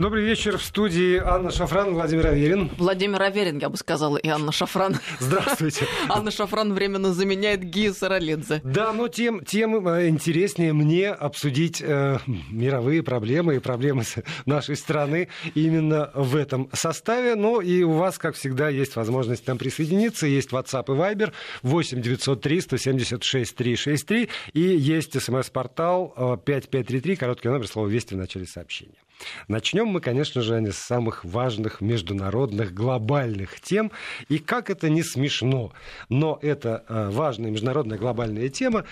Добрый вечер. В студии Анна Шафран, Владимир Аверин. Владимир Аверин, я бы сказала, и Анна Шафран. Здравствуйте. Анна Шафран временно заменяет Гия Саралидзе. Да, но тем, тем э, интереснее мне обсудить э, мировые проблемы и проблемы нашей страны именно в этом составе. Ну и у вас, как всегда, есть возможность там присоединиться. Есть WhatsApp и Viber 8 903 176 363 и есть смс-портал 5533, э, короткий номер, слово «Вести» в начале сообщения. Начнем мы, конечно же, с самых важных международных глобальных тем. И как это не смешно, но эта э, важная международная глобальная тема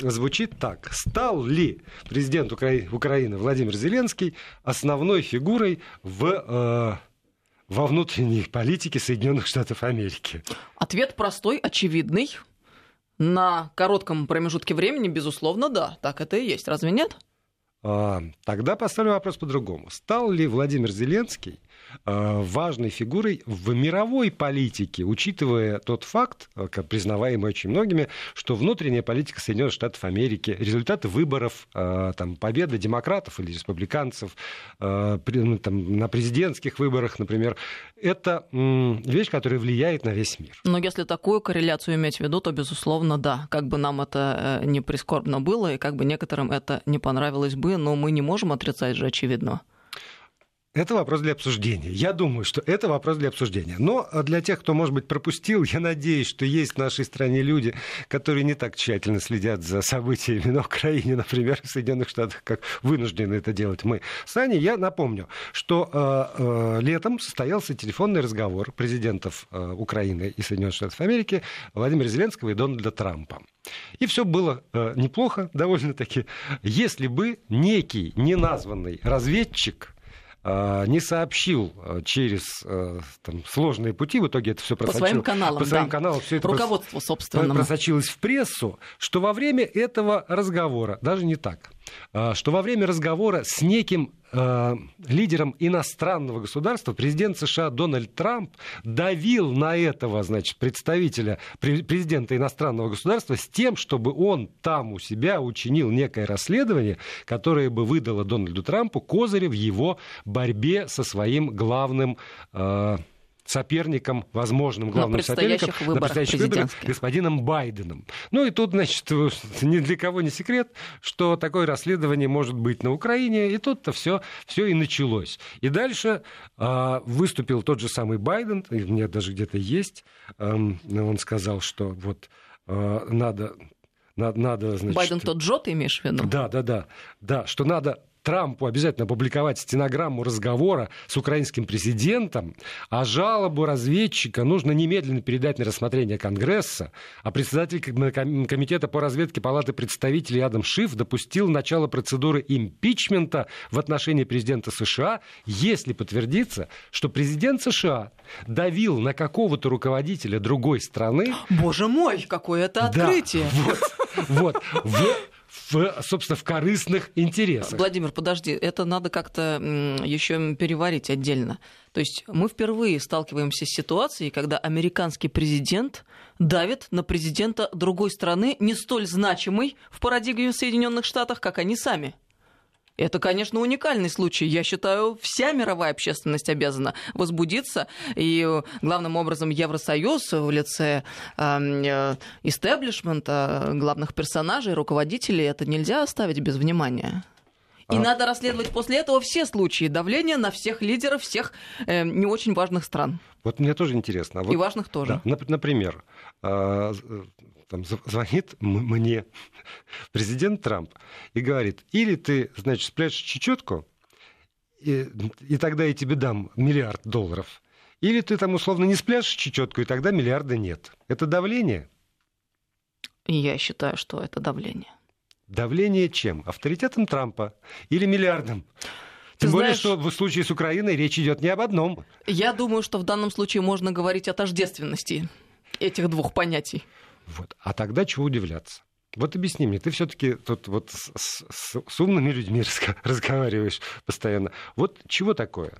звучит так. Стал ли президент Украины Владимир Зеленский основной фигурой в э, во внутренней политике Соединенных Штатов Америки? Ответ простой, очевидный. На коротком промежутке времени, безусловно, да, так это и есть. Разве нет? А, тогда поставлю вопрос по-другому. Стал ли Владимир Зеленский важной фигурой в мировой политике, учитывая тот факт, а, признаваемый очень многими, что внутренняя политика Соединенных Штатов Америки, результаты выборов, там, победа демократов или республиканцев ну, там, на президентских выборах, например, это вещь, которая влияет на весь мир. Но если такую корреляцию иметь в виду, то, безусловно, да. Как бы нам это э, не прискорбно было, и как бы некоторым это не понравилось бы, но мы не можем отрицать же очевидного. Это вопрос для обсуждения. Я думаю, что это вопрос для обсуждения. Но для тех, кто, может быть, пропустил, я надеюсь, что есть в нашей стране люди, которые не так тщательно следят за событиями на Украине, например, в Соединенных Штатах, как вынуждены это делать мы. Сани, я напомню, что э, э, летом состоялся телефонный разговор президентов э, Украины и Соединенных Штатов Америки Владимира Зеленского и Дональда Трампа. И все было э, неплохо, довольно-таки, если бы некий неназванный разведчик не сообщил э, через э, там, сложные пути, в итоге это все просочилось. По своим каналам, по своим да. каналам все это Руководство, собственно. просочилось в прессу, что во время этого разговора, даже не так, что во время разговора с неким э, лидером иностранного государства, президент США Дональд Трамп давил на этого, значит, представителя президента иностранного государства с тем, чтобы он там у себя учинил некое расследование, которое бы выдало Дональду Трампу козыри в его борьбе со своим главным э, соперником, возможным главным соперником на предстоящих выборах господином Байденом. Ну и тут, значит, ни для кого не секрет, что такое расследование может быть на Украине, и тут-то все, все и началось. И дальше э, выступил тот же самый Байден, и у меня даже где-то есть, э, он сказал, что вот э, надо надо, надо, значит... Байден тот Джо, ты имеешь в виду? Да, да, да. Да, что надо Трампу обязательно опубликовать стенограмму разговора с украинским президентом, а жалобу разведчика нужно немедленно передать на рассмотрение Конгресса, а председатель Комитета по разведке Палаты представителей Адам Шиф допустил начало процедуры импичмента в отношении президента США, если подтвердится, что президент США давил на какого-то руководителя другой страны. Боже мой, какое это открытие! Да, вот, вот в, собственно, в корыстных интересах. Владимир, подожди, это надо как-то еще переварить отдельно. То есть мы впервые сталкиваемся с ситуацией, когда американский президент давит на президента другой страны, не столь значимой в парадигме Соединенных Штатов, как они сами. Это, конечно, уникальный случай. Я считаю, вся мировая общественность обязана возбудиться. И главным образом Евросоюз в лице э, истеблишмента, главных персонажей, руководителей, это нельзя оставить без внимания. И а... надо расследовать после этого все случаи давления на всех лидеров всех э, не очень важных стран. Вот мне тоже интересно. Вот, и важных тоже. Да, например, э, там, звонит мне президент Трамп и говорит, или ты, значит, спрячешь чечетку, и, и тогда я тебе дам миллиард долларов, или ты там условно не спрячешь чечетку, и тогда миллиарда нет. Это давление? Я считаю, что это давление. Давление чем? Авторитетом Трампа или миллиардом? Тем Ты более, знаешь, что в случае с Украиной речь идет не об одном. Я думаю, что в данном случае можно говорить о тождественности этих двух понятий. Вот. А тогда чего удивляться? Вот объясни мне, ты все-таки тут вот с, с, с умными людьми разговариваешь постоянно. Вот чего такое?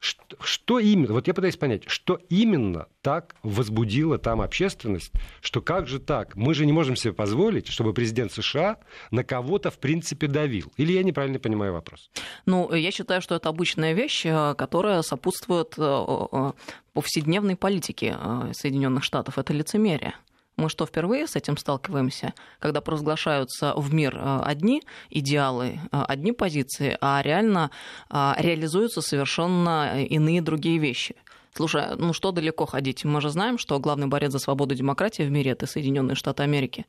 Что, что именно, вот я пытаюсь понять, что именно так возбудило там общественность, что как же так? Мы же не можем себе позволить, чтобы президент США на кого-то в принципе давил. Или я неправильно понимаю вопрос? Ну, я считаю, что это обычная вещь, э, которая сопутствует э, э, повседневной политике Соединенных Штатов. Это лицемерие. Мы что, впервые с этим сталкиваемся, когда провозглашаются в мир э, одни идеалы, э, одни позиции, а реально э, реализуются совершенно иные другие вещи? Слушай, ну что далеко ходить? Мы же знаем, что главный борец за свободу и демократию в мире – это Соединенные Штаты Америки.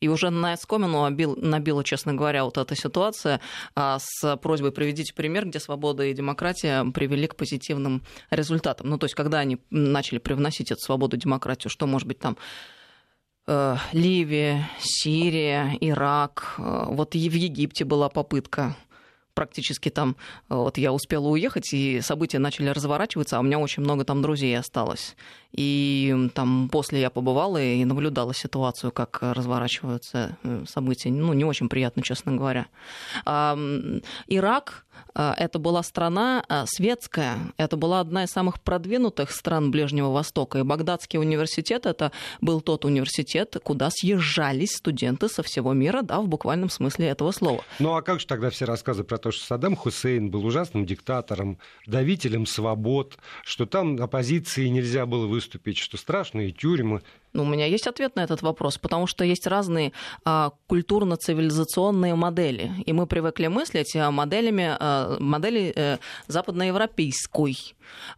И уже на Эскомину набил, набила, честно говоря, вот эта ситуация с просьбой приведите пример, где свобода и демократия привели к позитивным результатам. Ну, то есть, когда они начали привносить эту свободу и демократию, что, может быть, там Ливия, Сирия, Ирак. Э, вот и в Египте была попытка практически там, э, вот я успела уехать, и события начали разворачиваться, а у меня очень много там друзей осталось. И там после я побывала и наблюдала ситуацию, как разворачиваются события. Ну, не очень приятно, честно говоря. Ирак а, это была страна светская, это была одна из самых продвинутых стран Ближнего Востока. И Багдадский университет это был тот университет, куда съезжались студенты со всего мира, да, в буквальном смысле этого слова. Ну а как же тогда все рассказы про то, что Саддам Хусейн был ужасным диктатором, давителем свобод, что там оппозиции нельзя было выступить, что страшные тюрьмы? Ну, у меня есть ответ на этот вопрос, потому что есть разные а, культурно-цивилизационные модели, и мы привыкли мыслить а, моделями а, модели а, западноевропейской,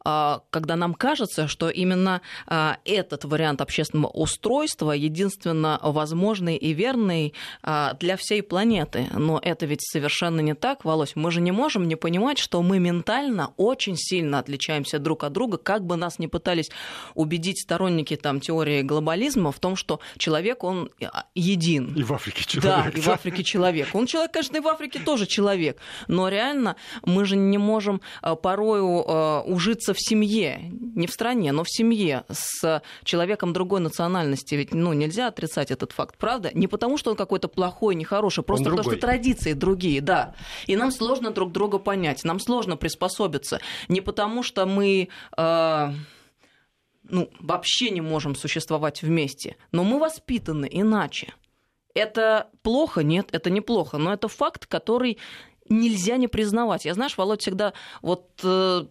а, когда нам кажется, что именно а, этот вариант общественного устройства единственно возможный и верный а, для всей планеты. Но это ведь совершенно не так, Володь. Мы же не можем не понимать, что мы ментально очень сильно отличаемся друг от друга, как бы нас ни пытались убедить сторонники там, теории глобализма глобализма в том, что человек, он а, един. И в Африке человек. Да, и в Африке человек. Он человек, конечно, и в Африке тоже человек. Но реально мы же не можем а, порою а, ужиться в семье, не в стране, но в семье с человеком другой национальности. Ведь ну, нельзя отрицать этот факт, правда? Не потому, что он какой-то плохой, нехороший, просто потому, что традиции другие, да. И нам сложно друг друга понять, нам сложно приспособиться. Не потому, что мы... Э ну, вообще не можем существовать вместе. Но мы воспитаны иначе. Это плохо? Нет, это неплохо. Но это факт, который нельзя не признавать. Я, знаешь, Володь всегда вот э,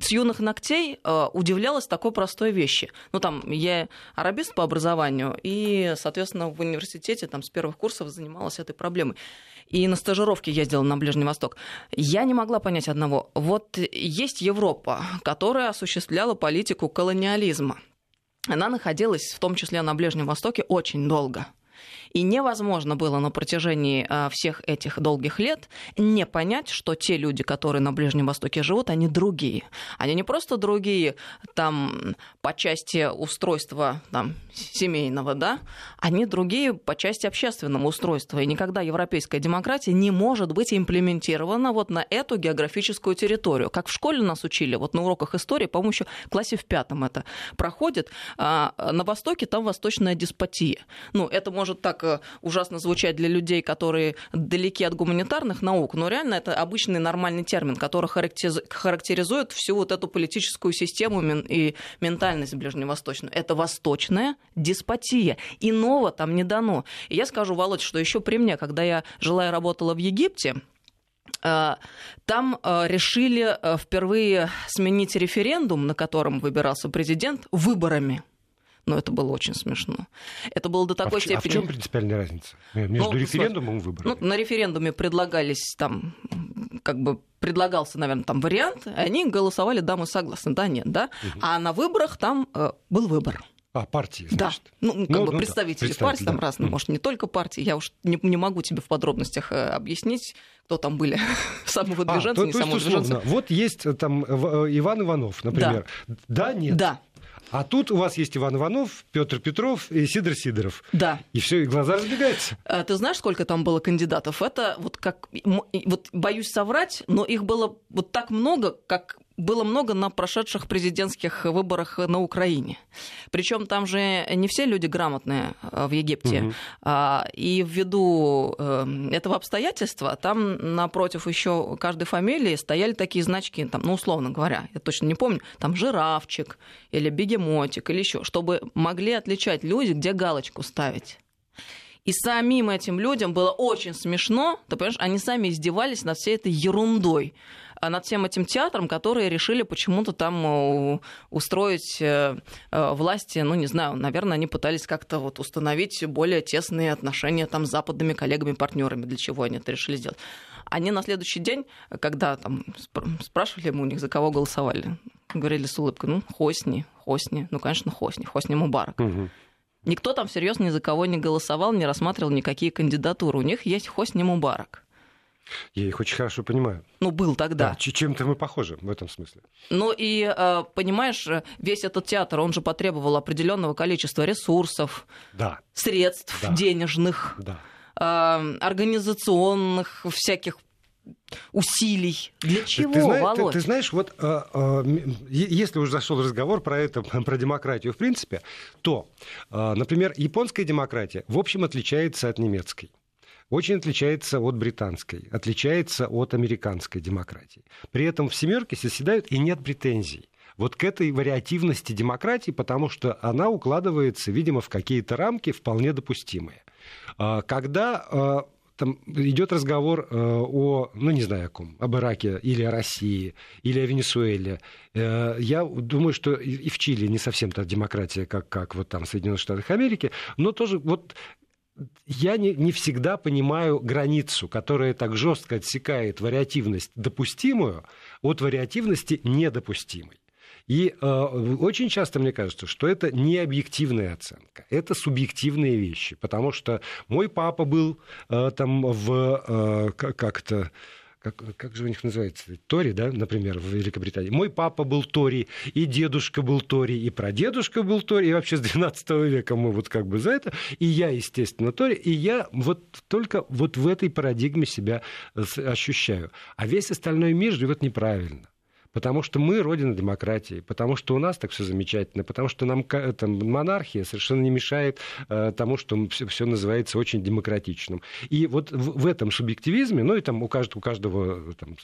с юных ногтей э, удивлялась такой простой вещи. Ну, там, я арабист по образованию, и, соответственно, в университете там, с первых курсов занималась этой проблемой и на стажировке ездила на Ближний Восток, я не могла понять одного. Вот есть Европа, которая осуществляла политику колониализма. Она находилась в том числе на Ближнем Востоке очень долго. И невозможно было на протяжении а, всех этих долгих лет не понять, что те люди, которые на Ближнем Востоке живут, они другие. Они не просто другие там по части устройства там, семейного, да, они другие по части общественного устройства. И никогда европейская демократия не может быть имплементирована вот на эту географическую территорию. Как в школе нас учили, вот на уроках истории, по-моему, еще в классе в пятом это проходит. А на Востоке там восточная деспотия. Ну, это может так так ужасно звучать для людей, которые далеки от гуманитарных наук, но реально это обычный нормальный термин, который характеризует всю вот эту политическую систему и ментальность ближневосточную. Это восточная деспотия. Иного там не дано. И я скажу, Володь, что еще при мне, когда я жила и работала в Египте, э, там э, решили э, впервые сменить референдум, на котором выбирался президент, выборами но это было очень смешно. Это было до такой а степени... А в чем принципиальная разница между ну, референдумом и выборами? Ну, на референдуме предлагались там, как бы предлагался, наверное, там вариант, и они голосовали, да, мы согласны, да, нет, да. Угу. А на выборах там э, был выбор. А, партии, значит. Да, ну, как ну, бы ну, представители да, партии, там да. разные, может, не только партии, я уж не, не могу тебе в подробностях э, объяснить, кто там были, самовыдвиженцы, а, не то, самовыдвиженцы. Вот есть э, там Иван Иванов, например. Да, да нет? Да. А тут у вас есть Иван Иванов, Петр Петров и Сидор Сидоров. Да. И все, и глаза разбегаются. А, ты знаешь, сколько там было кандидатов? Это вот как... Вот боюсь соврать, но их было вот так много, как было много на прошедших президентских выборах на Украине. Причем там же не все люди грамотные э, в Египте. Угу. И ввиду э, этого обстоятельства там напротив еще каждой фамилии стояли такие значки, там, ну, условно говоря, я точно не помню, там жирафчик или бегемотик или еще, чтобы могли отличать люди, где галочку ставить. И самим этим людям было очень смешно, ты понимаешь, они сами издевались над всей этой ерундой. А над всем этим театром, которые решили почему-то там э, устроить э, э, власти, ну, не знаю, наверное, они пытались как-то вот установить более тесные отношения там с западными коллегами, партнерами, для чего они это решили сделать. Они на следующий день, когда там спрашивали мы у них, за кого голосовали, говорили с улыбкой, ну, Хосни, Хосни, ну, конечно, Хосни, Хосни Мубарак. Угу. Никто там всерьез ни за кого не голосовал, не рассматривал никакие кандидатуры. У них есть Хосни Мубарак. Я их очень хорошо понимаю. Ну, был тогда. Да, чем-то мы похожи в этом смысле. Ну и, э, понимаешь, весь этот театр, он же потребовал определенного количества ресурсов, да. средств да. денежных, да. Э, организационных всяких усилий. Для чего, ты, ты, ты, ты знаешь, вот э, э, если уже зашел разговор про это, про демократию в принципе, то, э, например, японская демократия в общем отличается от немецкой очень отличается от британской, отличается от американской демократии. При этом в семерке соседают и нет претензий вот к этой вариативности демократии, потому что она укладывается, видимо, в какие-то рамки вполне допустимые. А, когда а, там идет разговор э, о, ну не знаю о ком, об Ираке или о России, или о Венесуэле. Э, я думаю, что и в Чили не совсем та демократия, как, как вот там в Соединенных Штатах Америки, но тоже вот я не, не всегда понимаю границу, которая так жестко отсекает вариативность допустимую от вариативности недопустимой. И э, очень часто мне кажется, что это не объективная оценка, это субъективные вещи, потому что мой папа был э, там в э, как-то как, как же у них называется, Тори, да, например, в Великобритании. Мой папа был Тори, и дедушка был Тори, и прадедушка был Тори, и вообще с 12 века мы вот как бы за это, и я, естественно, Тори, и я вот только вот в этой парадигме себя ощущаю. А весь остальной мир живет неправильно потому что мы родина демократии, потому что у нас так все замечательно, потому что нам там, монархия совершенно не мешает э, тому, что все, все называется очень демократичным. И вот в, в этом субъективизме, ну и там у каждого, у каждого там,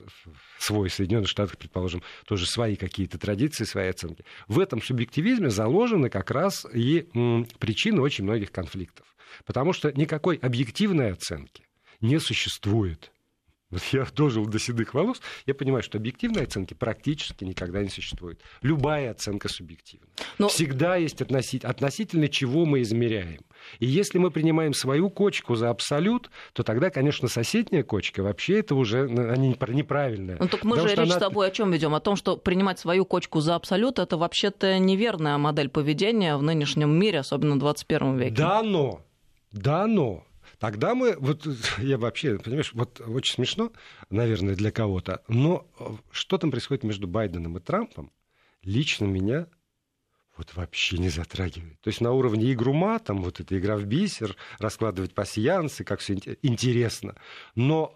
свой, в Соединенных Штатах, предположим, тоже свои какие-то традиции, свои оценки. В этом субъективизме заложены как раз и м, причины очень многих конфликтов. Потому что никакой объективной оценки не существует. Вот я дожил до седых волос, я понимаю, что объективной оценки практически никогда не существует. Любая оценка субъективна. Но... Всегда есть относительно, относительно чего мы измеряем. И если мы принимаем свою кочку за абсолют, то тогда, конечно, соседняя кочка вообще это уже ну, они неправильная. Ну, так мы же речь она... с тобой о чем ведем? О том, что принимать свою кочку за абсолют это вообще-то неверная модель поведения в нынешнем мире, особенно в 21 веке. Да, но. Да, но Тогда мы, вот я вообще, понимаешь, вот очень смешно, наверное, для кого-то, но э, что там происходит между Байденом и Трампом, лично меня вот вообще не затрагивает. То есть на уровне игрума, там вот эта игра в бисер, раскладывать пассиансы, как все интересно. Но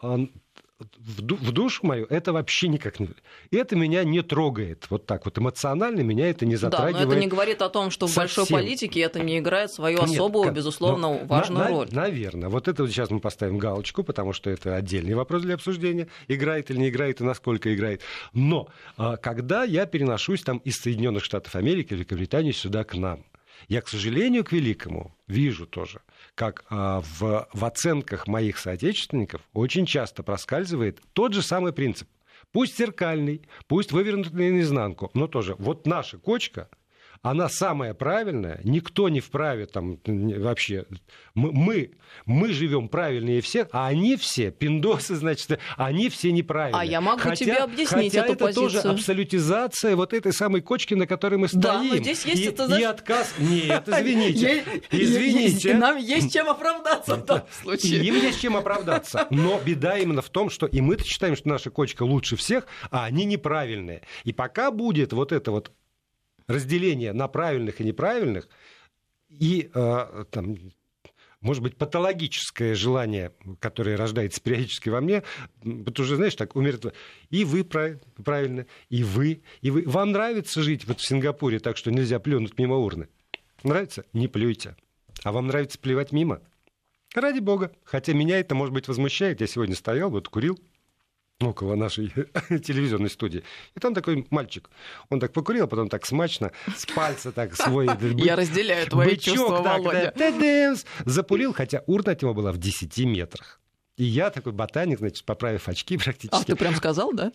в душу мою это вообще никак не... Это меня не трогает. Вот так вот эмоционально меня это не затрагивает. Да, но это не говорит о том, что в совсем. большой политике это не играет свою особую, Нет, безусловно, но, важную на, роль. Наверное. Вот это вот сейчас мы поставим галочку, потому что это отдельный вопрос для обсуждения. Играет или не играет, и насколько играет. Но а, когда я переношусь там из Соединенных Штатов Америки, Великобритании сюда к нам, я, к сожалению, к великому вижу тоже, как а, в, в оценках моих соотечественников очень часто проскальзывает тот же самый принцип. Пусть зеркальный, пусть вывернутый наизнанку, но тоже вот наша кочка она самая правильная, никто не вправе там вообще. Мы, мы, живем правильнее всех, а они все, пиндосы, значит, они все неправильные. А я могу хотя, тебе объяснить хотя эту это позицию. тоже абсолютизация вот этой самой кочки, на которой мы стоим. Да, но здесь есть и, это, знаешь... и отказ... Нет, извините. Извините. Нам есть чем оправдаться в том случае. Им есть чем оправдаться. Но беда именно в том, что и мы считаем, что наша кочка лучше всех, а они неправильные. И пока будет вот это вот разделение на правильных и неправильных, и э, там, может быть, патологическое желание, которое рождается периодически во мне, вот уже, знаешь, так умертво. И вы правильно, и вы, и вы. Вам нравится жить вот в Сингапуре так, что нельзя плюнуть мимо урны? Нравится? Не плюйте. А вам нравится плевать мимо? Ради бога. Хотя меня это, может быть, возмущает. Я сегодня стоял, вот курил, около нашей телевизионной студии. И там такой мальчик. Он так покурил, а потом так смачно, с пальца так свой... Я разделяю твои чувства, Володя. Запулил, хотя урна от него была в 10 метрах. И я такой ботаник, значит, поправив очки практически. А ты прям сказал, да?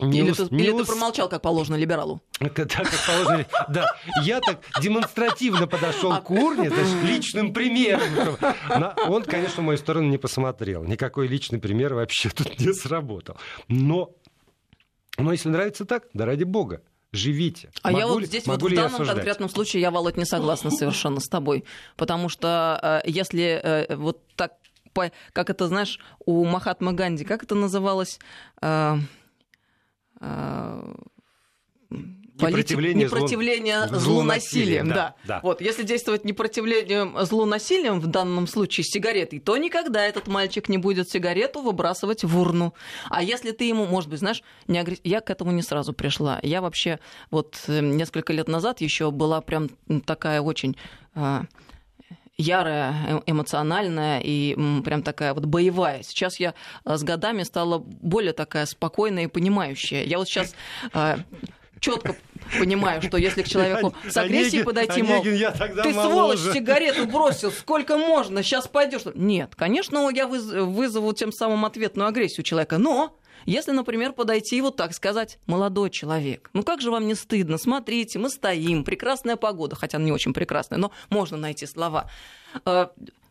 Не или, ты, не или ты промолчал, как положено либералу? Да, как положено. Да, я так демонстративно подошел к урне, значит, личным примером. Он, конечно, в мою сторону не посмотрел. Никакой личный пример вообще тут не сработал. Но, но если нравится так, да ради бога живите. А могу я вот здесь вот в данном конкретном случае я, Володь, не согласна совершенно с тобой. Потому что э, если э, вот так, как это, знаешь, у Махатма Ганди, как это называлось? Непротивление, непротивление зло... злонасилием. Да, да. Да. Вот, если действовать непротивлением злонасилием в данном случае сигаретой, то никогда этот мальчик не будет сигарету выбрасывать в урну. А если ты ему, может быть, знаешь, не агресс... я к этому не сразу пришла. Я вообще вот э, несколько лет назад еще была прям такая очень а, ярая, э, эмоциональная и прям такая вот боевая. Сейчас я э, с годами стала более такая спокойная и понимающая. Я вот сейчас э, четко понимаю, что если к человеку с агрессией подойти, мол, ты сволочь, сигарету бросил, сколько можно, сейчас пойдешь. Нет, конечно, я вызову тем самым ответную агрессию человека, но если, например, подойти и вот так сказать, молодой человек, ну как же вам не стыдно, смотрите, мы стоим, прекрасная погода, хотя она не очень прекрасная, но можно найти слова.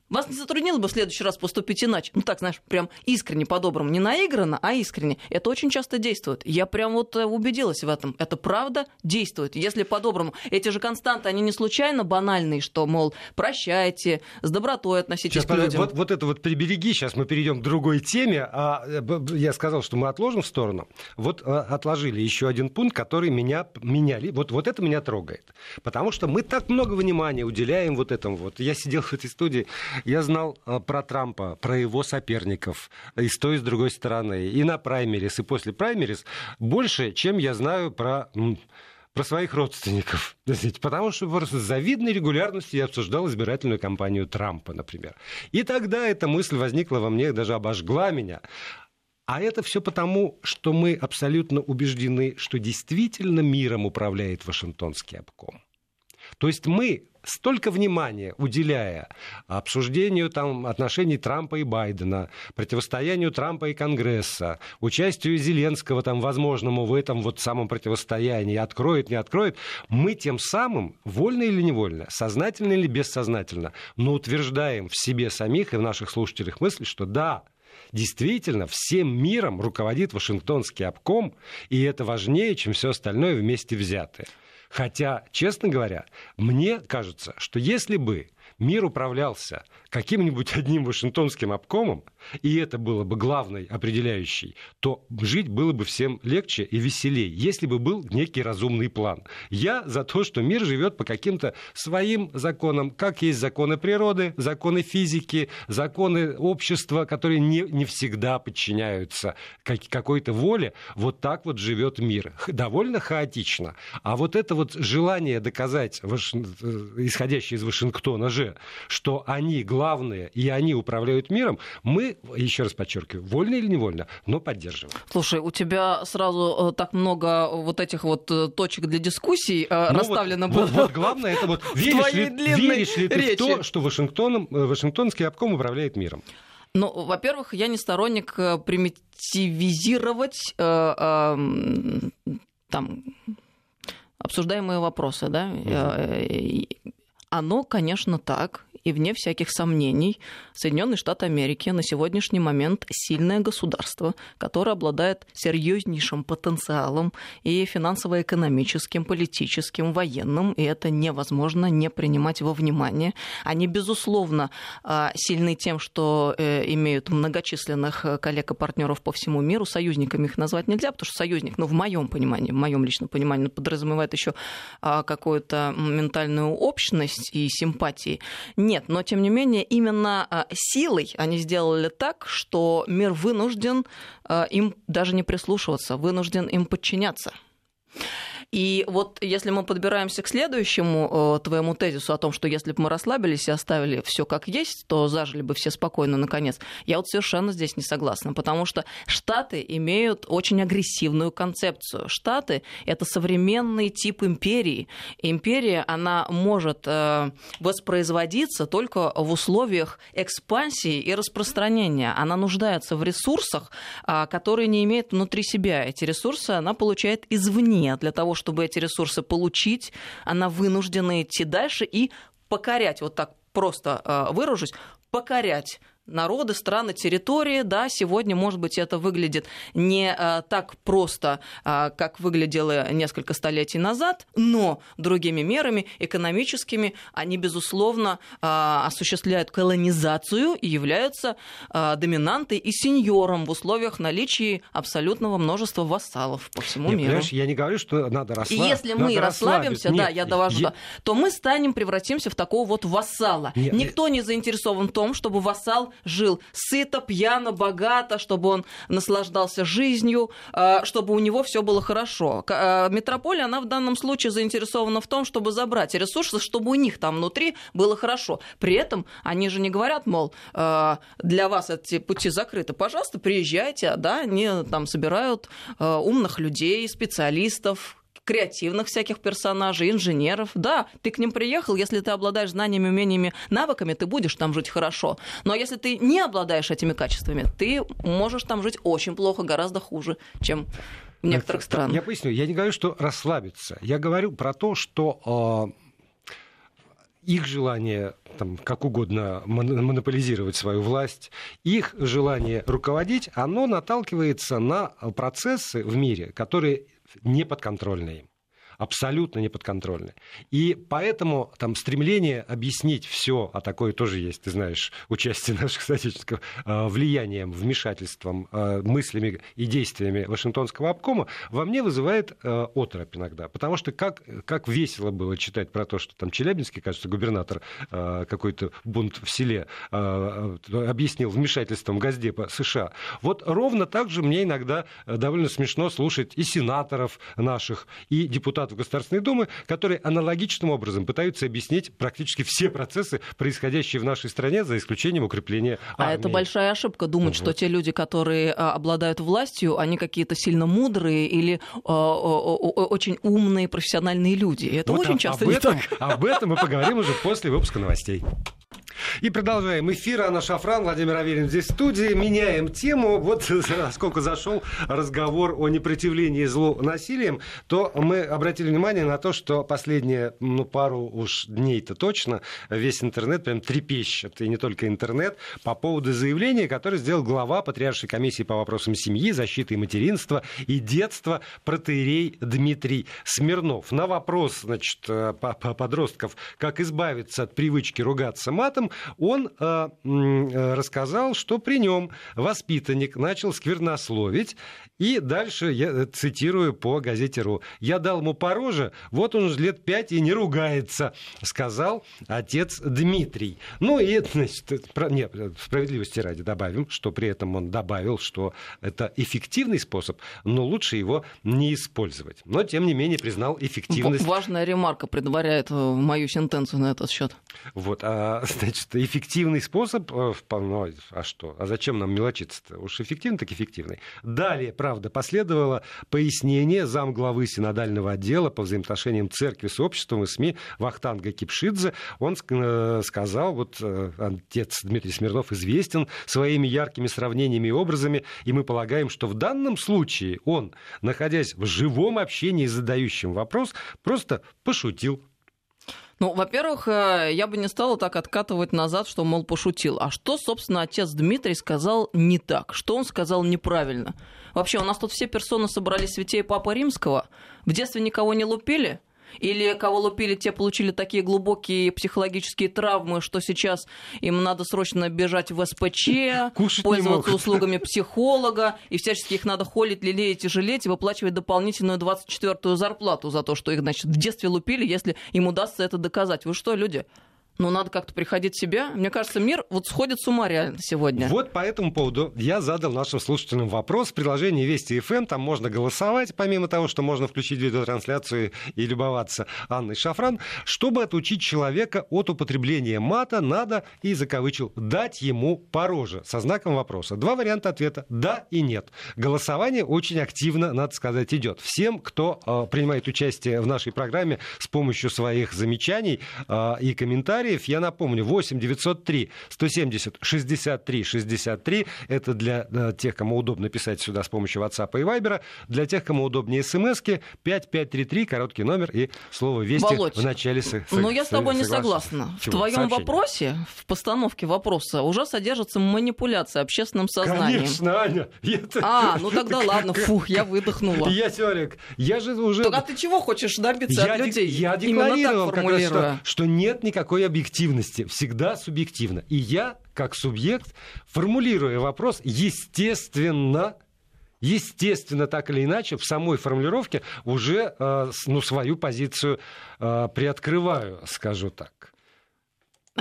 Вас не затруднило бы в следующий раз поступить иначе? Ну так, знаешь, прям искренне, по-доброму. Не наигранно, а искренне. Это очень часто действует. Я прям вот э, убедилась в этом. Это правда действует. Если по-доброму. Эти же константы, они не случайно банальные, что, мол, прощайте, с добротой относитесь сейчас, к людям. Вот, вот это вот прибереги, сейчас мы перейдем к другой теме. А, э, я сказал, что мы отложим в сторону. Вот э, отложили еще один пункт, который меня меняли. Вот, вот это меня трогает. Потому что мы так много внимания уделяем вот этому. Вот я сидел в этой студии я знал э, про Трампа, про его соперников и с той, и с другой стороны, и на праймерис, и после праймерис больше, чем я знаю про про своих родственников. Потому что просто с завидной регулярностью я обсуждал избирательную кампанию Трампа, например. И тогда эта мысль возникла во мне, даже обожгла меня. А это все потому, что мы абсолютно убеждены, что действительно миром управляет Вашингтонский обком. То есть мы столько внимания уделяя обсуждению там, отношений Трампа и Байдена, противостоянию Трампа и Конгресса, участию Зеленского там, возможному в этом вот самом противостоянии, откроет, не откроет, мы тем самым, вольно или невольно, сознательно или бессознательно, но утверждаем в себе самих и в наших слушателях мысль, что да, Действительно, всем миром руководит Вашингтонский обком, и это важнее, чем все остальное вместе взятое. Хотя, честно говоря, мне кажется, что если бы мир управлялся каким-нибудь одним Вашингтонским обкомом, и это было бы главной определяющей, то жить было бы всем легче и веселее, если бы был некий разумный план. Я за то, что мир живет по каким-то своим законам, как есть законы природы, законы физики, законы общества, которые не, не всегда подчиняются какой-то воле. Вот так вот живет мир. Довольно хаотично. А вот это вот желание доказать, э, исходящее из Вашингтона же, что они главные и они управляют миром, мы, еще раз подчеркиваю, вольно или невольно, но поддерживаем. Слушай, у тебя сразу э, так много вот этих вот э, точек для дискуссий ну расставлено вот, было. Вот, вот главное, это вот веришь ли, веришь ли ты в то, что Вашингтоном, Вашингтонский обком управляет миром? Ну, во-первых, я не сторонник примитивизировать э, э, там обсуждаемые вопросы, да. Угу. Оно, конечно, так, и вне всяких сомнений, Соединенные Штаты Америки на сегодняшний момент сильное государство, которое обладает серьезнейшим потенциалом и финансово-экономическим, политическим, военным, и это невозможно не принимать во внимание. Они, безусловно, а, сильны тем, что э, имеют многочисленных коллег и партнеров по всему миру. Союзниками их назвать нельзя, потому что союзник, ну, в моем понимании, в моем личном понимании, подразумевает еще а, какую-то ментальную общность и симпатии Нет, но тем не менее именно а, силой они сделали так, что мир вынужден а, им даже не прислушиваться, вынужден им подчиняться. И вот если мы подбираемся к следующему э, твоему тезису о том, что если бы мы расслабились и оставили все как есть, то зажили бы все спокойно наконец, я вот совершенно здесь не согласна, потому что Штаты имеют очень агрессивную концепцию. Штаты — это современный тип империи. Империя, она может э, воспроизводиться только в условиях экспансии и распространения. Она нуждается в ресурсах, э, которые не имеет внутри себя. Эти ресурсы она получает извне для того, чтобы эти ресурсы получить, она вынуждена идти дальше и покорять, вот так просто э, выражусь, покорять народы, страны, территории. Да, сегодня, может быть, это выглядит не а, так просто, а, как выглядело несколько столетий назад, но другими мерами экономическими они, безусловно, а, осуществляют колонизацию и являются доминантой и сеньором в условиях наличия абсолютного множества вассалов по всему Нет, миру. Я не говорю, что надо расслабиться. И если мы расслабимся, да, я довожу, я... то мы станем, превратимся в такого вот вассала. Нет, Никто не заинтересован в том, чтобы вассал жил сыто, пьяно, богато, чтобы он наслаждался жизнью, а, чтобы у него все было хорошо. А, метрополия, она в данном случае заинтересована в том, чтобы забрать ресурсы, чтобы у них там внутри было хорошо. При этом они же не говорят, мол, а, для вас эти пути закрыты, пожалуйста, приезжайте, да, они там собирают умных людей, специалистов, креативных всяких персонажей, инженеров. Да, ты к ним приехал, если ты обладаешь знаниями, умениями, навыками, ты будешь там жить хорошо. Но если ты не обладаешь этими качествами, ты можешь там жить очень плохо, гораздо хуже, чем в некоторых странах. Я поясню, я не говорю, что расслабиться. Я говорю про то, что э, их желание там, как угодно монополизировать свою власть, их желание руководить, оно наталкивается на процессы в мире, которые неподконтрольны им абсолютно неподконтрольны. И поэтому там стремление объяснить все, а такое тоже есть, ты знаешь, участие наших соотечественников, э, влиянием, вмешательством, э, мыслями и действиями Вашингтонского обкома, во мне вызывает э, оторопь иногда. Потому что как, как весело было читать про то, что там Челябинский, кажется, губернатор какой-то бунт в селе объяснил вмешательством Газдепа США. Вот ровно так же мне иногда довольно смешно слушать и сенаторов наших, и депутатов депутатов Государственной Думы, которые аналогичным образом пытаются объяснить практически все процессы, происходящие в нашей стране, за исключением укрепления армии. А это большая ошибка думать, угу. что те люди, которые а, обладают властью, они какие-то сильно мудрые или а, очень умные профессиональные люди. Это вот очень часто об не этом, так. Об этом мы поговорим уже после выпуска новостей. И продолжаем эфир. Анна Шафран, Владимир Аверин здесь в студии. Меняем тему. Вот сколько зашел разговор о непротивлении злу насилием, то мы обратили внимание на то, что последние ну, пару уж дней-то точно весь интернет прям трепещет, и не только интернет, по поводу заявления, которое сделал глава Патриаршей комиссии по вопросам семьи, защиты и материнства и детства протеерей Дмитрий Смирнов. На вопрос значит, э, подростков, как избавиться от привычки ругаться матом, он э, э, рассказал, что при нем воспитанник начал сквернословить, и дальше я э, цитирую по газете РУ. «Я дал ему по роже, вот он уже лет пять и не ругается», сказал отец Дмитрий. Ну и, значит, про, нет, справедливости ради добавим, что при этом он добавил, что это эффективный способ, но лучше его не использовать. Но, тем не менее, признал эффективность. Важная ремарка предваряет мою сентенцию на этот счет. Вот, а, значит, эффективный способ, э, ну, а что? А зачем нам мелочиться-то? Уж эффективный, так эффективный. Далее, правда, последовало пояснение замглавы синодального отдела по взаимоотношениям церкви с обществом и СМИ Вахтанга Кипшидзе. Он э, сказал, вот э, отец Дмитрий Смирнов известен своими яркими сравнениями и образами, и мы полагаем, что в данном случае он, находясь в живом общении с задающим вопрос, просто пошутил, ну, во-первых, э, я бы не стала так откатывать назад, что, мол, пошутил. А что, собственно, отец Дмитрий сказал не так? Что он сказал неправильно? Вообще, у нас тут все персоны собрались святей Папы Римского. В детстве никого не лупили? Или кого лупили, те получили такие глубокие психологические травмы, что сейчас им надо срочно бежать в СПЧ, Кушать пользоваться услугами психолога, и всячески их надо холить, лелеять и жалеть, и выплачивать дополнительную 24-ю зарплату за то, что их, значит, в детстве лупили, если им удастся это доказать. Вы что, люди? Ну, надо как-то приходить в себя. Мне кажется, мир вот сходит с ума реально сегодня. Вот по этому поводу я задал нашим слушателям вопрос. В приложении Вести ФМ там можно голосовать, помимо того, что можно включить видеотрансляцию и любоваться Анной Шафран. Чтобы отучить человека от употребления мата, надо, и закавычил, дать ему по роже со знаком вопроса. Два варианта ответа – да и нет. Голосование очень активно, надо сказать, идет. Всем, кто э, принимает участие в нашей программе с помощью своих замечаний э, и комментариев, комментариев. Я напомню, 8 903 170 63 63. Это для э, тех, кому удобно писать сюда с помощью WhatsApp и Viber. Для тех, кому удобнее смс-ки, 5533, короткий номер и слово «Вести» Володь, в начале с, Ну, я с тобой не согласна. Чего? В твоем Сообщение. вопросе, в постановке вопроса, уже содержится манипуляция общественным сознанием. Конечно, Аня. Это... А, ну тогда ладно, фух, я выдохнула. Я теорик. Я же уже... Так, а ты чего хочешь добиться я от людей? Я декларировал, как раз, что, что нет никакой объективности объективности, всегда субъективно. И я, как субъект, формулируя вопрос, естественно, естественно, так или иначе, в самой формулировке уже э, ну, свою позицию э, приоткрываю, скажу так.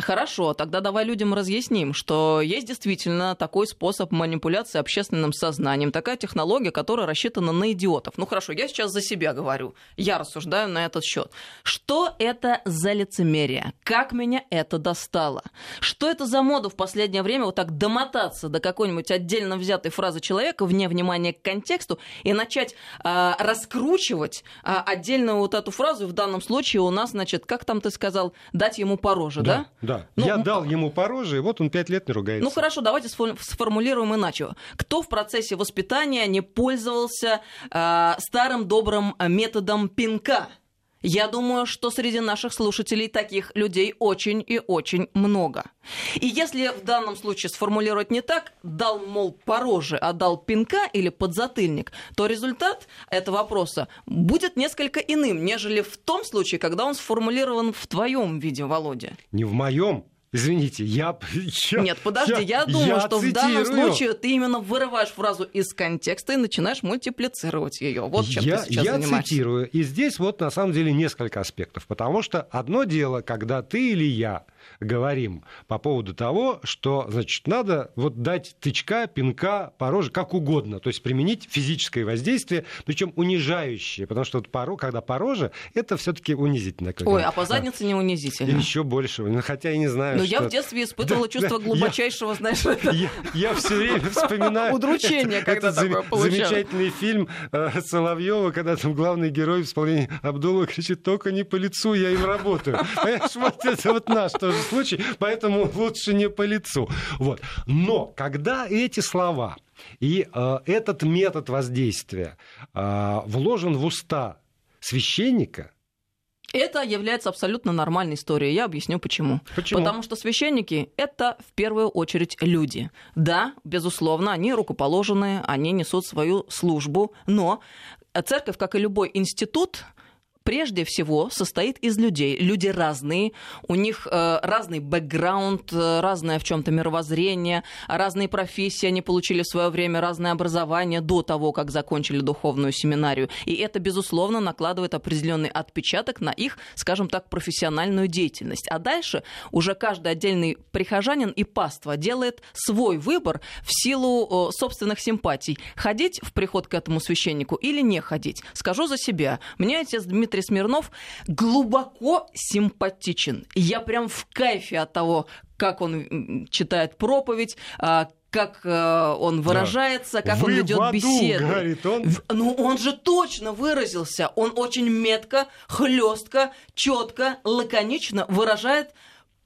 Хорошо, тогда давай людям разъясним, что есть действительно такой способ манипуляции общественным сознанием, такая технология, которая рассчитана на идиотов. Ну хорошо, я сейчас за себя говорю, я рассуждаю на этот счет. Что это за лицемерие? Как меня это достало? Что это за мода в последнее время вот так домотаться до какой-нибудь отдельно взятой фразы человека вне внимания к контексту и начать э, раскручивать э, отдельную вот эту фразу, в данном случае у нас, значит, как там ты сказал, дать ему по роже, да? да? Да. Ну, я дал ему по роже, и вот он пять лет не ругается. Ну хорошо, давайте сформулируем иначе. Кто в процессе воспитания не пользовался э, старым добрым методом пинка? Я думаю, что среди наших слушателей таких людей очень и очень много. И если в данном случае сформулировать не так, дал, мол, по роже, а дал пинка или подзатыльник, то результат этого вопроса будет несколько иным, нежели в том случае, когда он сформулирован в твоем виде, Володя. Не в моем, Извините, я... я Нет, подожди, я, я думаю, я что цитирую. в данном случае ты именно вырываешь фразу из контекста и начинаешь мультиплицировать ее. Вот чем я, ты сейчас я занимаешься. цитирую. И здесь вот на самом деле несколько аспектов. Потому что одно дело, когда ты или я говорим по поводу того, что, значит, надо вот дать тычка, пинка, пороже, как угодно, то есть применить физическое воздействие, причем унижающее, потому что вот поро, когда пороже, это все-таки унизительно. Ой, а по заднице не унизительно. Еще больше, ну, хотя я не знаю, Но что... я в детстве испытывала чувство глубочайшего, знаешь, я все время вспоминаю удручение, когда такое замечательный фильм э, Соловьева, когда там главный герой в исполнении Абдулова кричит, только не по лицу, я им работаю. Понимаешь, вот это вот наш тоже случай, поэтому лучше не по лицу. Вот. Но когда эти слова и э, этот метод воздействия э, вложен в уста священника, это является абсолютно нормальной историей. Я объясню почему. Почему? Потому что священники это в первую очередь люди. Да, безусловно, они рукоположенные, они несут свою службу, но церковь, как и любой институт, прежде всего состоит из людей. Люди разные, у них э, разный бэкграунд, э, разное в чем-то мировоззрение, разные профессии они получили в свое время, разное образование до того, как закончили духовную семинарию. И это, безусловно, накладывает определенный отпечаток на их, скажем так, профессиональную деятельность. А дальше уже каждый отдельный прихожанин и паства делает свой выбор в силу собственных симпатий. Ходить в приход к этому священнику или не ходить. Скажу за себя. Мне отец Дмитрий Дмитрий Смирнов глубоко симпатичен. Я прям в кайфе от того, как он читает проповедь, а, как э, он выражается, да. как Вы он ведет беседу. Говорит он. Ну, он же точно выразился. Он очень метко, хлестко, четко, лаконично выражает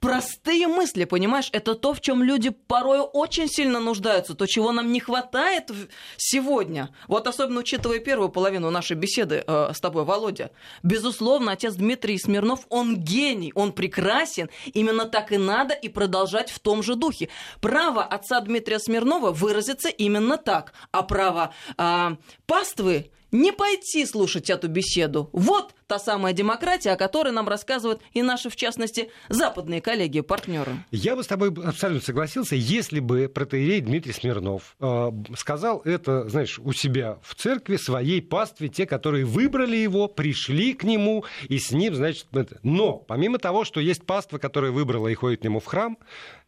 простые мысли, понимаешь? Это то, в чем люди порой очень сильно нуждаются, то, чего нам не хватает сегодня. Вот особенно учитывая первую половину нашей беседы э, с тобой, Володя. Безусловно, отец Дмитрий Смирнов, он гений, он прекрасен. Именно так и надо и продолжать в том же духе. Право отца Дмитрия Смирнова выразиться именно так, а право э, паствы не пойти слушать эту беседу. Вот та самая демократия, о которой нам рассказывают и наши, в частности, западные коллеги и партнеры. Я бы с тобой абсолютно согласился, если бы протеерей Дмитрий Смирнов э, сказал это, знаешь, у себя в церкви, своей пастве, те, которые выбрали его, пришли к нему, и с ним, значит, это. Но, помимо того, что есть паства, которая выбрала и ходит к нему в храм,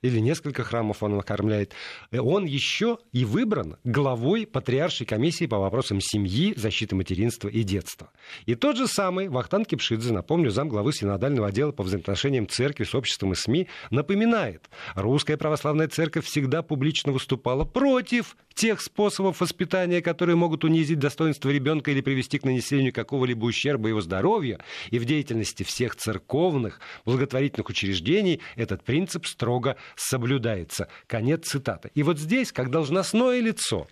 или несколько храмов он окормляет, э, он еще и выбран главой Патриаршей комиссии по вопросам семьи, защиты материнства и детства. И тот же самый Вахтан Кипшидзе, напомню, зам главы синодального отдела по взаимоотношениям церкви с обществом и СМИ, напоминает, русская православная церковь всегда публично выступала против тех способов воспитания, которые могут унизить достоинство ребенка или привести к нанесению какого-либо ущерба его здоровью, и в деятельности всех церковных благотворительных учреждений этот принцип строго соблюдается. Конец цитаты. И вот здесь, как должностное лицо,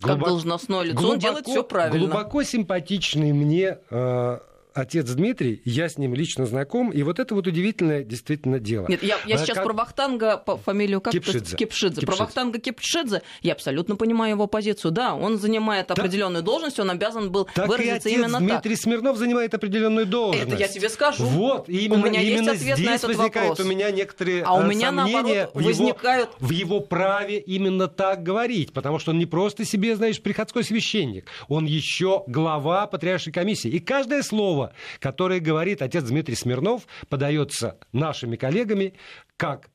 как глубоко, должностное лицо, глубоко, он делает все правильно. Глубоко симпатичный мне э, отец Дмитрий, я с ним лично знаком, и вот это вот удивительное действительно дело. Нет, я, я а, сейчас как... про Вахтанга, по фамилию как Кипшидзе. Кипшидзе. Кипшидзе. Про Вахтанга Кипшидзе я абсолютно понимаю его позицию. Да, он занимает так... определенную должность, он обязан был так выразиться и отец именно Дмитрий так. Смирнов занимает определенную должность. Это я тебе скажу. Вот, именно, у меня именно есть ответ здесь на этот возникает вопрос. у меня некоторые а у э, меня, сомнения наоборот, в, возникают... его, в его праве именно так говорить, потому что он не просто себе, знаешь, приходской священник, он еще глава Патриаршей комиссии. И каждое слово, которое говорит отец Дмитрий Смирнов, подается нашими коллегами, как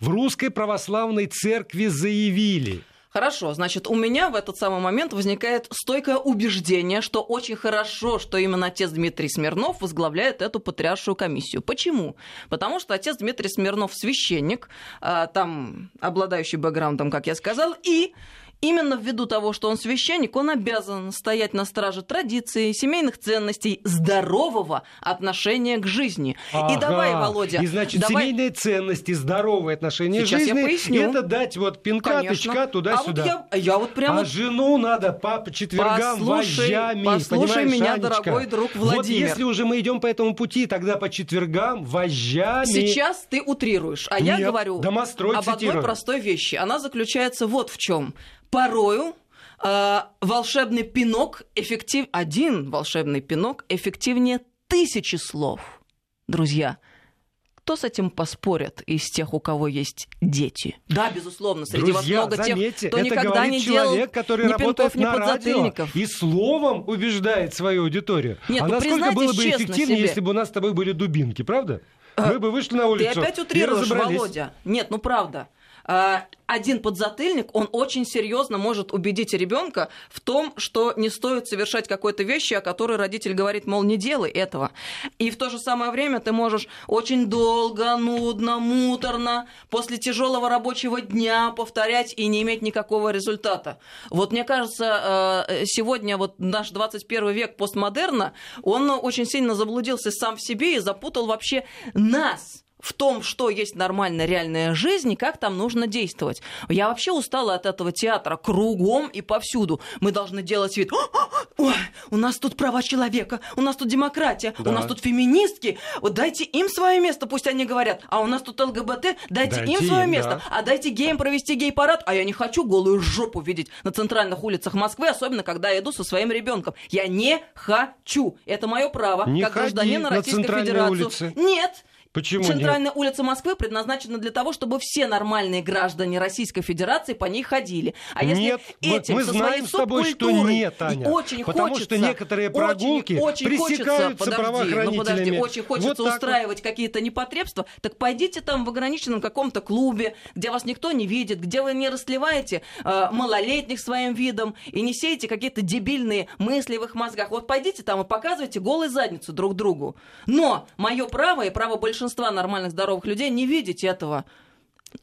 в русской православной церкви заявили. Хорошо, значит, у меня в этот самый момент возникает стойкое убеждение, что очень хорошо, что именно отец Дмитрий Смирнов возглавляет эту патриаршую комиссию. Почему? Потому что отец Дмитрий Смирнов священник, а, там обладающий бэкграундом, как я сказал, и Именно ввиду того, что он священник, он обязан стоять на страже традиций, семейных ценностей, здорового отношения к жизни. Ага. И давай, Володя... И значит, давай... семейные ценности, здоровое отношение Сейчас к жизни... я поясню. это дать вот пинка, Конечно. тычка туда-сюда. А вот я, я вот прямо... А жену надо по четвергам послушай, вожжами, Послушай меня, Анечка? дорогой друг Владимир. Вот если уже мы идем по этому пути, тогда по четвергам вожжами... Сейчас ты утрируешь, а Нет, я говорю об одной простой вещи. Она заключается вот в чем. Порою э, волшебный пинок эффектив... Один волшебный пинок эффективнее тысячи слов. Друзья, кто с этим поспорит из тех, у кого есть дети? Да, безусловно, среди Друзья, вас много заметьте, тех, кто это никогда не человек, делал который ни работает пинков, ни на радио подзатыльников. и словом убеждает свою аудиторию. Нет, а ну, насколько было бы эффективнее, себе. если бы у нас с тобой были дубинки, правда? Мы бы вышли на Ты улицу опять и утрируешь. Володя. Нет, ну правда. А, Один подзатыльник, он очень серьезно может убедить ребенка в том, что не стоит совершать какой-то вещи, о которой родитель говорит, мол, не делай этого. И в то же самое время ты можешь очень долго, нудно, муторно, после тяжелого рабочего дня повторять и не иметь никакого результата. Вот мне кажется, э, сегодня вот наш 21 век постмодерна, он очень сильно заблудился сам в себе и запутал вообще нас в том, что есть нормальная реальная жизнь и как там нужно действовать. Я вообще устала от этого театра кругом и повсюду. Мы должны делать вид, ой, у нас тут права человека, у нас тут демократия, Да. у нас тут феминистки, вот дайте им свое место, пусть они говорят, а у нас тут ЛГБТ, дайте, Дайте им свое им, место, да. а дайте геям провести гей-парад, а я не хочу голую жопу видеть на центральных улицах Москвы, особенно когда я иду со своим ребенком. Я не хочу. Это мое право, Не как гражданина на Российской Федерации. улицы. Нет, Почему нет? Центральная улица Москвы предназначена для того, чтобы все нормальные граждане Российской Федерации по ней ходили. А если нет, этим мы со знаем с тобой, что нет, Таня. очень Потому хочется, что некоторые прогулки очень, очень пресекаются хочется, подожди, правоохранителями. ну подожди, очень хочется Вот так вот. устраивать какие-то непотребства, так пойдите там в ограниченном каком-то клубе, где вас никто не видит, где вы не расливаете э, малолетних своим видом и не сеете какие-то дебильные мысли в их мозгах. Вот пойдите там и показывайте голые задницу друг другу. Но мое право и право большинства нормальных здоровых людей не видеть этого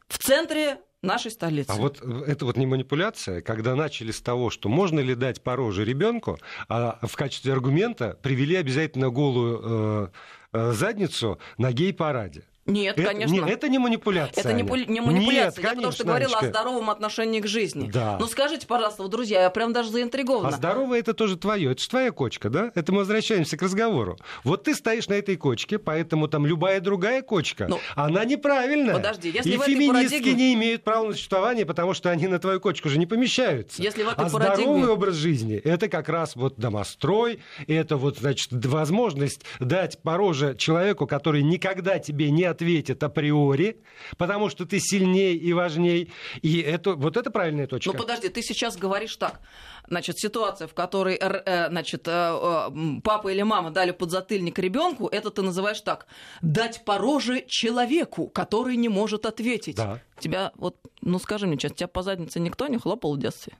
в центре нашей столицы. А вот это вот не манипуляция, когда начали с того, что можно ли дать по роже ребенку, а в качестве аргумента привели обязательно голую э, э, задницу на гей-параде. Нет, это, конечно. Не, это не манипуляция. Это не, не манипуляция. Нет, я потому что говорила о здоровом отношении к жизни. Да. Ну скажите, пожалуйста, вот, друзья, я прям даже заинтригована. А здоровое это тоже твое, это же твоя кочка, да? Это мы возвращаемся к разговору. Вот ты стоишь на этой кочке, поэтому там любая другая кочка, ну, она неправильная. Подожди, если И в феминистки парадигме... не имеют права на существование, потому что они на твою кочку же не помещаются. Если в этой а парадигме... здоровый образ жизни это как раз вот домострой, это вот, значит, возможность дать пороже человеку, который никогда тебе не ответит априори, потому что ты сильнее и важней. И это, вот это правильная точка. Ну подожди, ты сейчас говоришь так. Значит, ситуация, в которой э, значит, э, папа или мама дали подзатыльник ребенку, это ты называешь так. Дать пороже человеку, который не может ответить. Да. Тебя, вот, ну скажи мне честно, тебя по заднице никто не хлопал в детстве?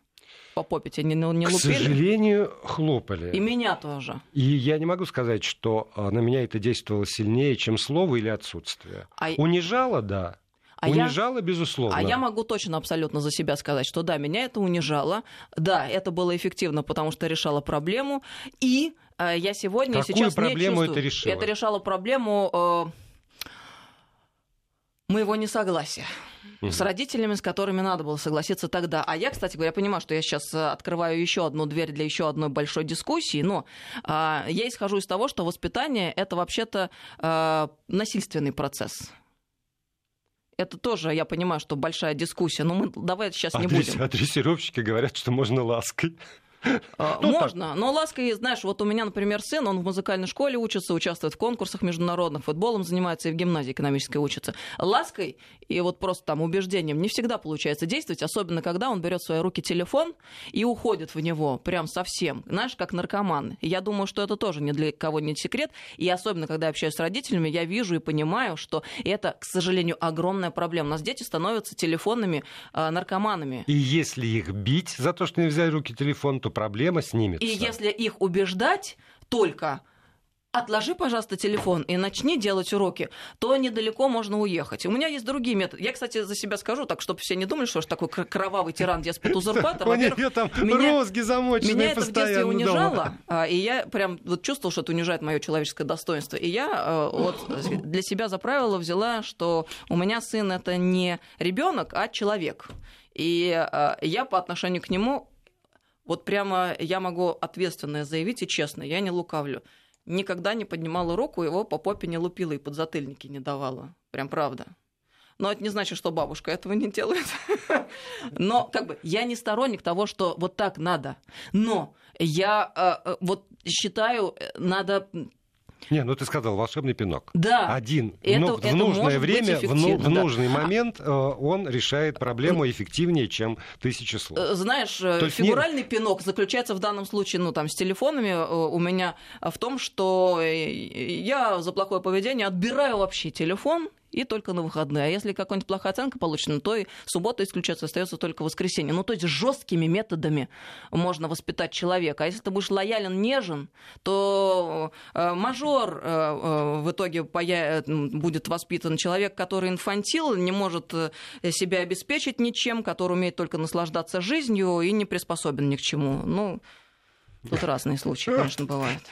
По попе тебя не, не лупили? К сожалению, хлопали. И меня тоже. И я не могу сказать, что на меня это действовало сильнее, чем слово или отсутствие. А... Унижало, да. А унижало, я, безусловно. А я могу точно абсолютно за себя сказать, что да, меня это унижало. Да, это было эффективно, потому что решало проблему. И э, я сегодня Какую сейчас проблему не чувствую. это решило? Это решало проблему э, моего несогласия угу. с родителями, с которыми надо было согласиться тогда. А я, кстати говоря, понимаю, что я сейчас э, открываю еще одну дверь для еще одной большой дискуссии, но э, я исхожу из того, что воспитание это вообще-то э, насильственный процесс это тоже, я понимаю, что большая дискуссия, но мы давай сейчас не будем. А дрессировщики говорят, что можно лаской. А, ну, Можно, но лаской, знаешь, вот у меня, например, сын, он в музыкальной школе учится, участвует в конкурсах международных, футболом занимается и в гимназии экономической учится. Лаской и вот просто там убеждением не всегда получается действовать, особенно когда он берет в свои руки телефон и уходит в него прям совсем, знаешь, как наркоман. я думаю, что это тоже ни для кого не секрет, и особенно когда я общаюсь с родителями, я вижу и понимаю, что это, к сожалению, огромная проблема. У нас дети становятся телефонными э, наркоманами. И если их бить за то, что не взяли руки телефон, то то проблема снимется. И если их убеждать только отложи, пожалуйста, телефон и начни делать уроки, то недалеко можно уехать. У меня есть другие методы. Я, кстати, за себя скажу, так, чтобы все не думали, что я такой кровавый тиран, деспот, узурпатор. У нее там розги замоченные Меня это в детстве унижало, а, и я прям вот чувствовал, что это унижает мое человеческое достоинство. И я а, вот для себя за правило взяла, что у меня сын это не ребенок, а человек. И а, я по отношению к нему вот прямо я могу ответственно заявить и честно, я не лукавлю. Никогда не поднимала руку, его по попе не лупила и подзатыльники не давала. Прям правда. Но это не значит, что бабушка этого не делает. Но как бы я не сторонник того, что вот так надо. Но я э, э вот считаю, э, надо не, ну ты сказал волшебный пинок. Да. Один. Это, но это в нужное время, в, ну, в нужный да. момент э, он решает проблему эффективнее, чем тысячи слов. Э, знаешь, э, То фигуральный нет... пинок заключается в данном случае, ну там с телефонами у меня в том, что я за плохое поведение отбираю вообще телефон и только на выходные. А если какая-нибудь плохая оценка получена, то и суббота исключается, остается только воскресенье. Ну, то есть жесткими методами можно воспитать человека. А если ты будешь лоялен, нежен, то э, мажор э, э, в итоге поя... будет воспитан человек, который инфантил, не может э, себя обеспечить ничем, который умеет только наслаждаться жизнью и не приспособен ни к чему. Ну, Тут разные случаи, конечно, бывают.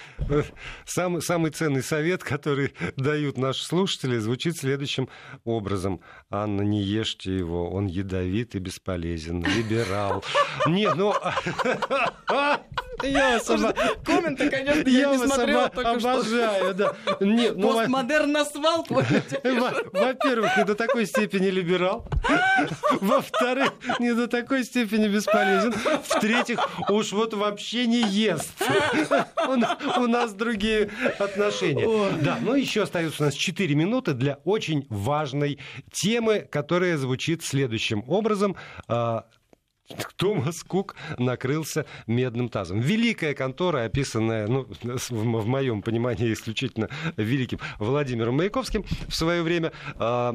Самый, самый ценный совет, который дают наши слушатели, звучит следующим образом. Анна, не ешьте его, он ядовит и бесполезен. Либерал. Не, ну... Я оба... Комменты, конечно, я, я не смотрела только обожаю, что. да. Нет, ну, Постмодерн на свалку. Во-первых, не до такой степени либерал. Во-вторых, не до такой степени бесполезен. В-третьих, уж вот вообще не ест. У нас другие отношения. Да, ну еще остается у нас 4 минуты для очень важной темы, которая звучит следующим образом. Томас Кук накрылся медным тазом. Великая контора, описанная, ну, в моем понимании, исключительно великим Владимиром Маяковским, в свое время э,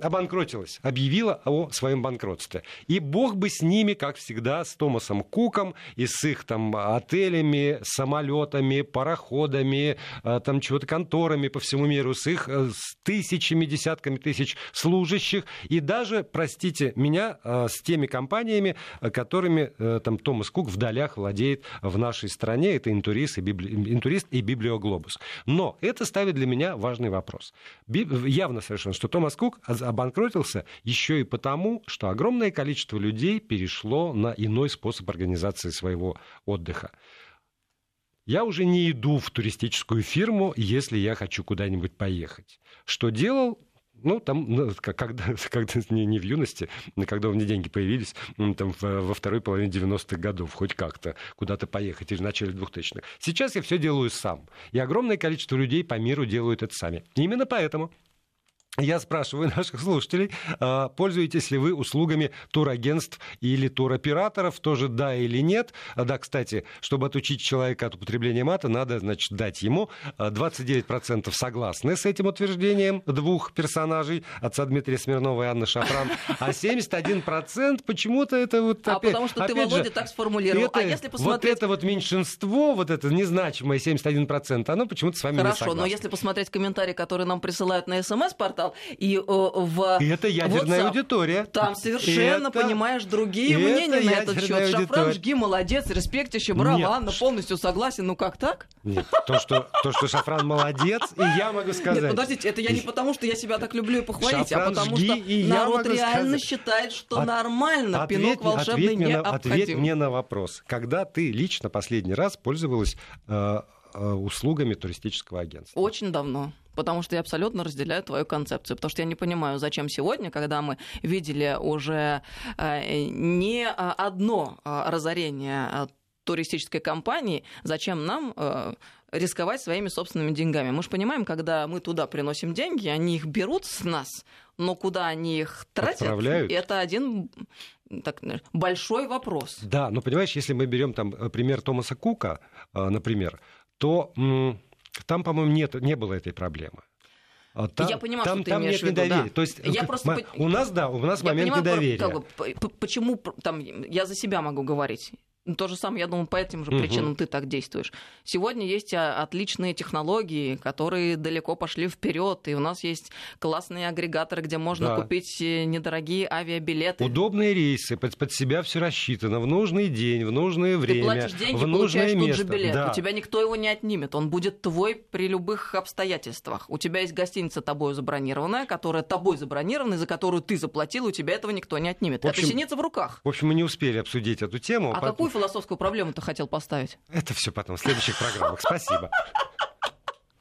обанкротилась, объявила о своем банкротстве. И бог бы с ними, как всегда, с Томасом Куком и с их там отелями, самолетами, пароходами, э, там чего-то конторами по всему миру, с их э, с тысячами, десятками тысяч служащих и даже, простите меня, э, с теми компаниями, которыми там Томас Кук в долях владеет в нашей стране. Это интурист и, библи... интурист и библиоглобус. Но это ставит для меня важный вопрос. Би... Явно совершенно, что Томас Кук обанкротился еще и потому, что огромное количество людей перешло на иной способ организации своего отдыха. Я уже не иду в туристическую фирму, если я хочу куда-нибудь поехать. Что делал ну, там, ну, когда, когда не, не в юности, когда у меня деньги появились, там, во второй половине 90-х годов, хоть как-то куда-то поехать, или в начале 2000-х. Сейчас я все делаю сам. И огромное количество людей по миру делают это сами. Именно поэтому я спрашиваю наших слушателей, а, пользуетесь ли вы услугами турагентств или туроператоров, тоже да или нет. А, да, кстати, чтобы отучить человека от употребления мата, надо, значит, дать ему 29% а, согласны с этим утверждением двух персонажей, отца Дмитрия Смирнова и Анны Шафран, а 71% почему-то это вот опять... А потому что ты, Володя, же, так сформулировал. Это, а если посмотреть... Вот это вот меньшинство, вот это незначимое 71%, оно почему-то с вами Хорошо, не согласно. но если посмотреть комментарии, которые нам присылают на СМС-портал, сказал. И э, в Это ядерная WhatsApp, аудитория. Там совершенно, это... понимаешь, другие это мнения на этот счет. Аудитория. Шафран, жги, молодец, респектище, браво, Нет. Анна полностью согласен. Ну как так? Нет, то, что, то, что Шафран молодец, и я могу сказать. Нет, подождите, это я не потому, что я себя так люблю и похвалить, а Шафран, а потому жги, что народ реально сказать. считает, что От, нормально, ответь, пинок волшебный ответь не на, Ответь мне на вопрос. Когда ты лично последний раз пользовалась э, услугами туристического агентства? Очень давно потому что я абсолютно разделяю твою концепцию, потому что я не понимаю, зачем сегодня, когда мы видели уже э, не одно э, разорение э, туристической компании, зачем нам рисковать своими собственными деньгами. Мы же понимаем, когда мы туда приносим деньги, они их берут с нас, но куда они их тратят, это один так, большой вопрос. Да, но понимаешь, если мы берем там пример Томаса Кука, например, то там, по-моему, нет, не было этой проблемы. А там, я понимаю, там, что ты там имеешь нет в виду, недоверия. Да. То есть я просто... у нас, да, у нас я момент понимаю, недоверия. Как бы, почему там, я за себя могу говорить. Ну, то же самое, я думаю, по этим же причинам угу. ты так действуешь. Сегодня есть а, отличные технологии, которые далеко пошли вперед, и у нас есть классные агрегаторы, где можно да. купить э, недорогие авиабилеты. Удобные рейсы, под, под себя все рассчитано в нужный день, в нужное время, ты платишь деньги, в нужное место. Тут же билет. Да. У тебя никто его не отнимет, он будет твой при любых обстоятельствах. У тебя есть гостиница тобой забронированная, которая тобой забронирована, за которую ты заплатил, у тебя этого никто не отнимет. В общем, Это синица в руках. В общем, мы не успели обсудить эту тему. А какую философскую проблему ты хотел поставить? Это все потом, в следующих программах. Спасибо.